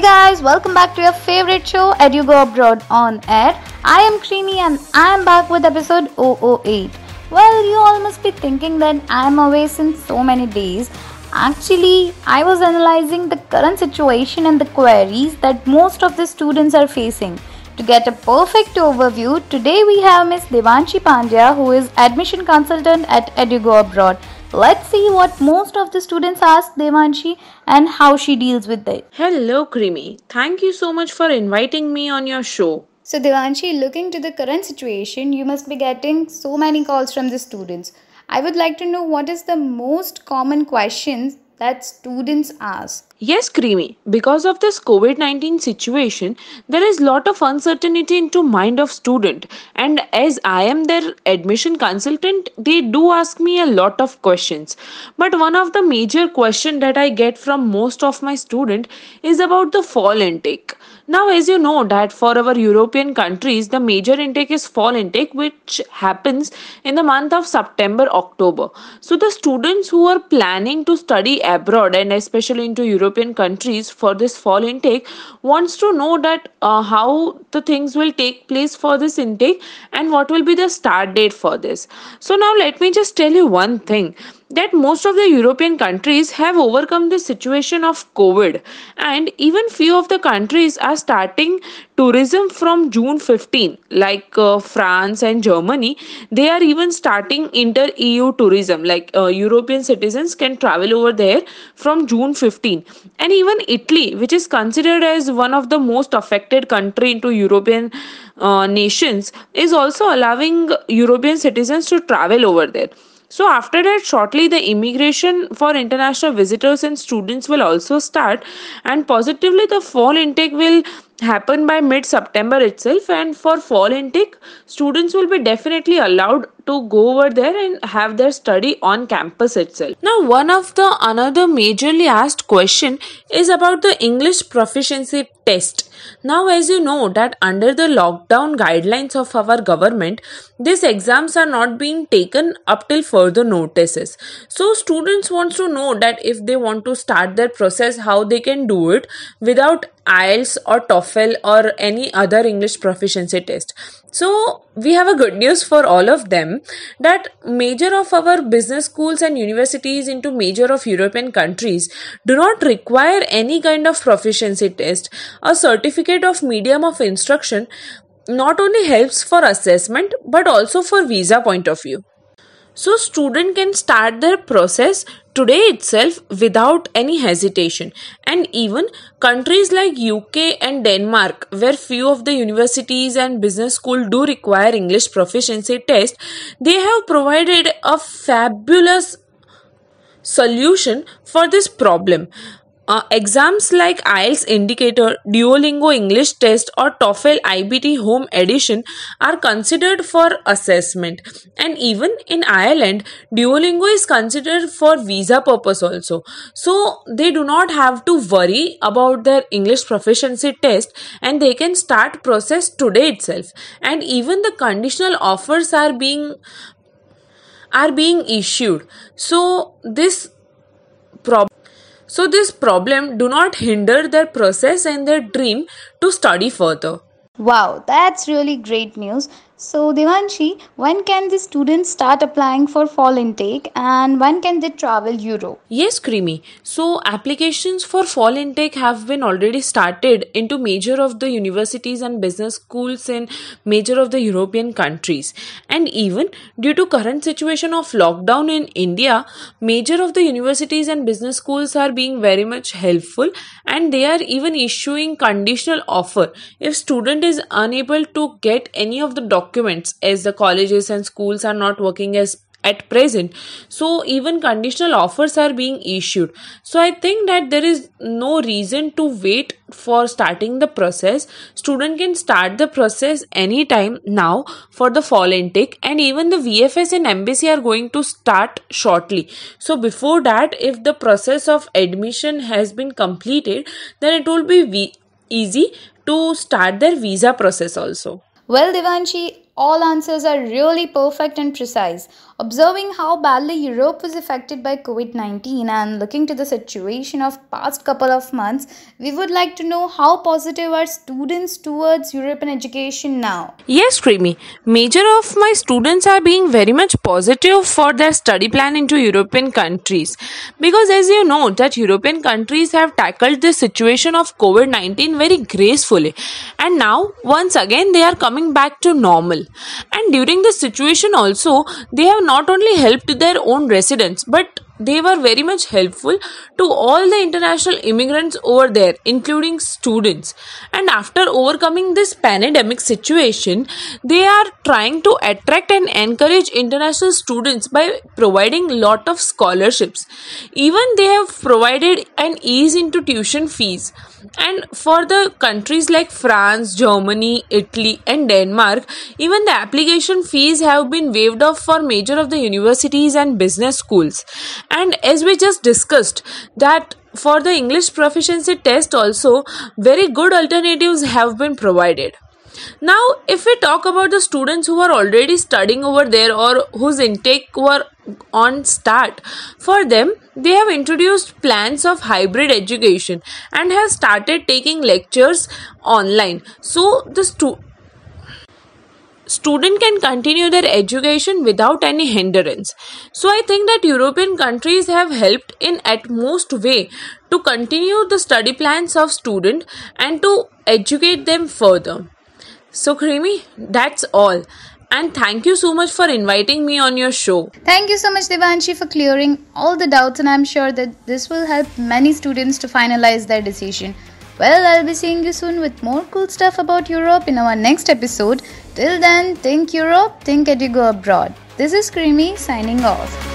Hey guys, welcome back to your favorite show, Edugo Abroad on Air. I am Krimi and I am back with episode 008. Well, you all must be thinking that I am away since so many days. Actually, I was analyzing the current situation and the queries that most of the students are facing. To get a perfect overview, today we have Miss Devanshi Pandya, who is admission consultant at Edugo Abroad. Let's see what most of the students ask Devanshi and how she deals with it. Hello, Krimi. Thank you so much for inviting me on your show. So, Devanshi, looking to the current situation, you must be getting so many calls from the students. I would like to know what is the most common questions that students ask. Yes, Krimi. Because of this COVID-19 situation, there is lot of uncertainty into mind of student. And as I am their admission consultant, they do ask me a lot of questions. But one of the major question that I get from most of my student is about the fall intake. Now, as you know that for our European countries, the major intake is fall intake, which happens in the month of September, October. So the students who are planning to study abroad and especially into European countries for this fall intake wants to know that uh, how the things will take place for this intake and what will be the start date for this. So now let me just tell you one thing that most of the European countries have overcome the situation of COVID, and even few of the countries are starting tourism from June 15, like uh, France and Germany. They are even starting inter EU tourism, like uh, European citizens can travel over there from June 15, and even Italy, which is considered as one of the most affected country into European uh, nations, is also allowing European citizens to travel over there. So, after that, shortly the immigration for international visitors and students will also start, and positively, the fall intake will happen by mid September itself. And for fall intake, students will be definitely allowed to go over there and have their study on campus itself. Now, one of the another majorly asked question is about the English proficiency test. Now, as you know that under the lockdown guidelines of our government, these exams are not being taken up till further notices. So, students wants to know that if they want to start their process, how they can do it without IELTS or TOEFL or any other English proficiency test. So, we have a good news for all of them that major of our business schools and universities into major of European countries do not require any kind of proficiency test. A certificate of medium of instruction not only helps for assessment but also for visa point of view so student can start their process today itself without any hesitation. And even countries like uk and denmark where few of the universities and business school do require english proficiency test they have provided a fabulous solution for this problem uh, exams like IELTS Indicator, Duolingo English Test, or TOEFL IBT Home Edition are considered for assessment. And even in Ireland, Duolingo is considered for visa purpose also. So they do not have to worry about their English proficiency test and they can start process today itself. And even the conditional offers are being are being issued. So this problem so this problem do not hinder their process and their dream to study further. Wow, that's really great news. So, Devanshi, when can the students start applying for fall intake and when can they travel Europe? Yes, Krimi. So, applications for fall intake have been already started into major of the universities and business schools in major of the European countries. And even due to current situation of lockdown in India, major of the universities and business schools are being very much helpful and they are even issuing conditional offer if student is unable to get any of the documents documents as the colleges and schools are not working as at present. So even conditional offers are being issued. So i think that there is no reason to wait for starting the process. Student can start the process anytime now for the fall intake and even the vfs and embassy are going to start shortly. So before that if the process of admission has been completed then it will be easy to start their visa process also well, Devanshi, all answers are really perfect and precise. Observing how badly Europe was affected by COVID-19 and looking to the situation of past couple of months, we would like to know how positive are students towards European education now. Yes, Krimi. Major of my students are being very much positive for their study plan into European countries because as you know that European countries have tackled the situation of COVID-19 very gracefully and now once again they are coming back to normal. And during this situation also they have not only helped their own residents but they were very much helpful to all the international immigrants over there including students. And after overcoming this pandemic situation they are trying to attract and encourage international students by providing lot of scholarships. Even they have provided an ease into tuition fees. And for the countries like france germany italy and denmark even the application fees have been waived off for major of the universities and business schools and as we just discussed that for the english proficiency test also very good alternatives have been provided. Now if we talk about the students who are already studying over there or whose intake were on start for them they have introduced plans of hybrid education and have started taking lectures online. So the stu- student can continue their education without any hindrance. So i think that european countries have helped in at most way to continue the study plans of student and to educate them further. So Krimi that's all. And thank you so much for inviting me on your show. Thank you so much, Devanshi, for clearing all the doubts, and I'm sure that this will help many students to finalize their decision. Well, I'll be seeing you soon with more cool stuff about Europe in our next episode. Till then, think Europe, think Edugo abroad. This is Krimi signing off.